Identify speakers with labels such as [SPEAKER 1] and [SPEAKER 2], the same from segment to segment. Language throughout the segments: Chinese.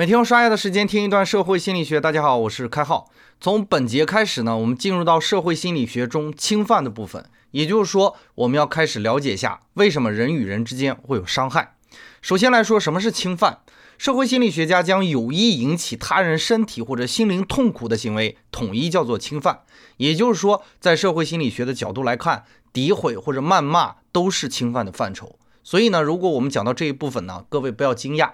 [SPEAKER 1] 每天用刷牙的时间听一段社会心理学。大家好，我是开浩。从本节开始呢，我们进入到社会心理学中侵犯的部分，也就是说，我们要开始了解一下为什么人与人之间会有伤害。首先来说，什么是侵犯？社会心理学家将有意引起他人身体或者心灵痛苦的行为统一叫做侵犯。也就是说，在社会心理学的角度来看，诋毁或者谩骂都是侵犯的范畴。所以呢，如果我们讲到这一部分呢，各位不要惊讶。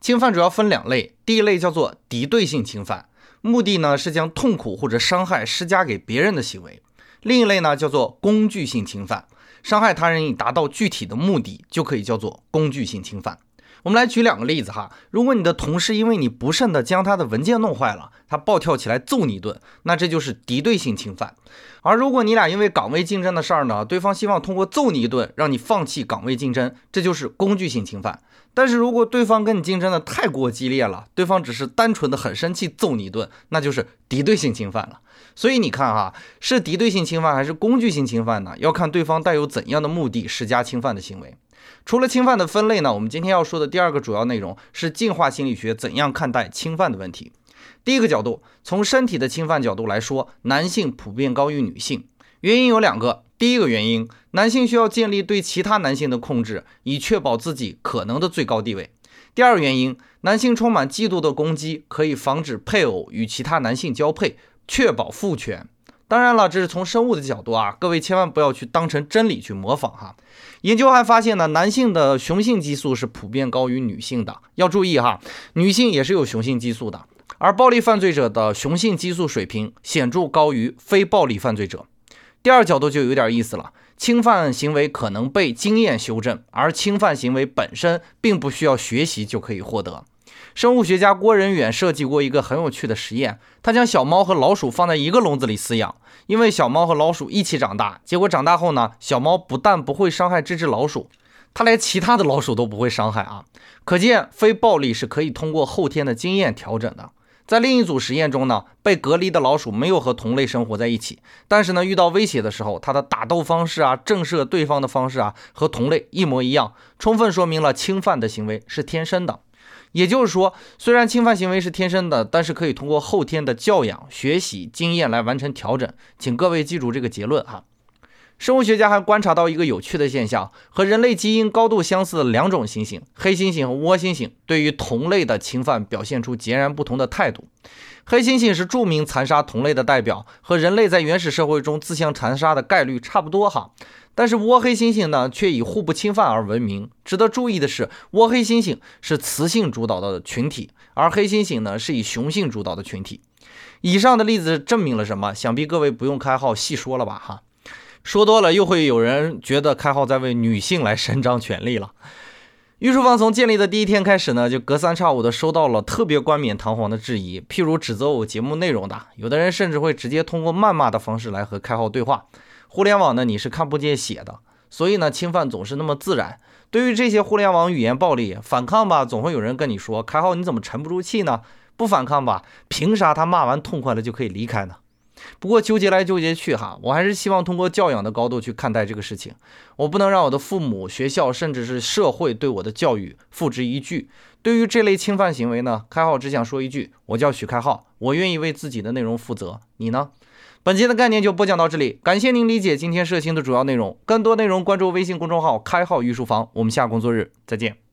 [SPEAKER 1] 侵犯主要分两类，第一类叫做敌对性侵犯，目的呢是将痛苦或者伤害施加给别人的行为；另一类呢叫做工具性侵犯，伤害他人以达到具体的目的，就可以叫做工具性侵犯。我们来举两个例子哈，如果你的同事因为你不慎的将他的文件弄坏了，他暴跳起来揍你一顿，那这就是敌对性侵犯；而如果你俩因为岗位竞争的事儿呢，对方希望通过揍你一顿让你放弃岗位竞争，这就是工具性侵犯。但是如果对方跟你竞争的太过激烈了，对方只是单纯的很生气揍你一顿，那就是敌对性侵犯了。所以你看哈，是敌对性侵犯还是工具性侵犯呢？要看对方带有怎样的目的施加侵犯的行为。除了侵犯的分类呢，我们今天要说的第二个主要内容是进化心理学怎样看待侵犯的问题。第一个角度，从身体的侵犯角度来说，男性普遍高于女性，原因有两个。第一个原因，男性需要建立对其他男性的控制，以确保自己可能的最高地位。第二个原因，男性充满嫉妒的攻击可以防止配偶与其他男性交配，确保父权。当然了，这是从生物的角度啊，各位千万不要去当成真理去模仿哈。研究还发现呢，男性的雄性激素是普遍高于女性的，要注意哈，女性也是有雄性激素的，而暴力犯罪者的雄性激素水平显著高于非暴力犯罪者。第二角度就有点意思了，侵犯行为可能被经验修正，而侵犯行为本身并不需要学习就可以获得。生物学家郭仁远设计过一个很有趣的实验，他将小猫和老鼠放在一个笼子里饲养，因为小猫和老鼠一起长大，结果长大后呢，小猫不但不会伤害这只老鼠，它连其他的老鼠都不会伤害啊！可见非暴力是可以通过后天的经验调整的。在另一组实验中呢，被隔离的老鼠没有和同类生活在一起，但是呢，遇到威胁的时候，它的打斗方式啊，震慑对方的方式啊，和同类一模一样，充分说明了侵犯的行为是天生的。也就是说，虽然侵犯行为是天生的，但是可以通过后天的教养、学习、经验来完成调整。请各位记住这个结论哈。生物学家还观察到一个有趣的现象：和人类基因高度相似的两种猩猩——黑猩猩和倭猩猩，对于同类的侵犯表现出截然不同的态度。黑猩猩是著名残杀同类的代表，和人类在原始社会中自相残杀的概率差不多哈。但是倭黑猩猩呢，却以互不侵犯而闻名。值得注意的是，倭黑猩猩是雌性主导的群体，而黑猩猩呢是以雄性主导的群体。以上的例子证明了什么？想必各位不用开号细说了吧？哈，说多了又会有人觉得开号在为女性来伸张权利了。御书房从建立的第一天开始呢，就隔三差五的收到了特别冠冕堂皇的质疑，譬如指责我节目内容的，有的人甚至会直接通过谩骂的方式来和开号对话。互联网呢，你是看不见血的，所以呢，侵犯总是那么自然。对于这些互联网语言暴力，反抗吧，总会有人跟你说：“开号，你怎么沉不住气呢？不反抗吧，凭啥他骂完痛快了就可以离开呢？”不过纠结来纠结去哈，我还是希望通过教养的高度去看待这个事情。我不能让我的父母、学校，甚至是社会对我的教育付之一炬。对于这类侵犯行为呢，开号只想说一句：我叫许开号，我愿意为自己的内容负责。你呢？本期的概念就播讲到这里，感谢您理解今天社星的主要内容。更多内容关注微信公众号“开号御书房”，我们下工作日再见。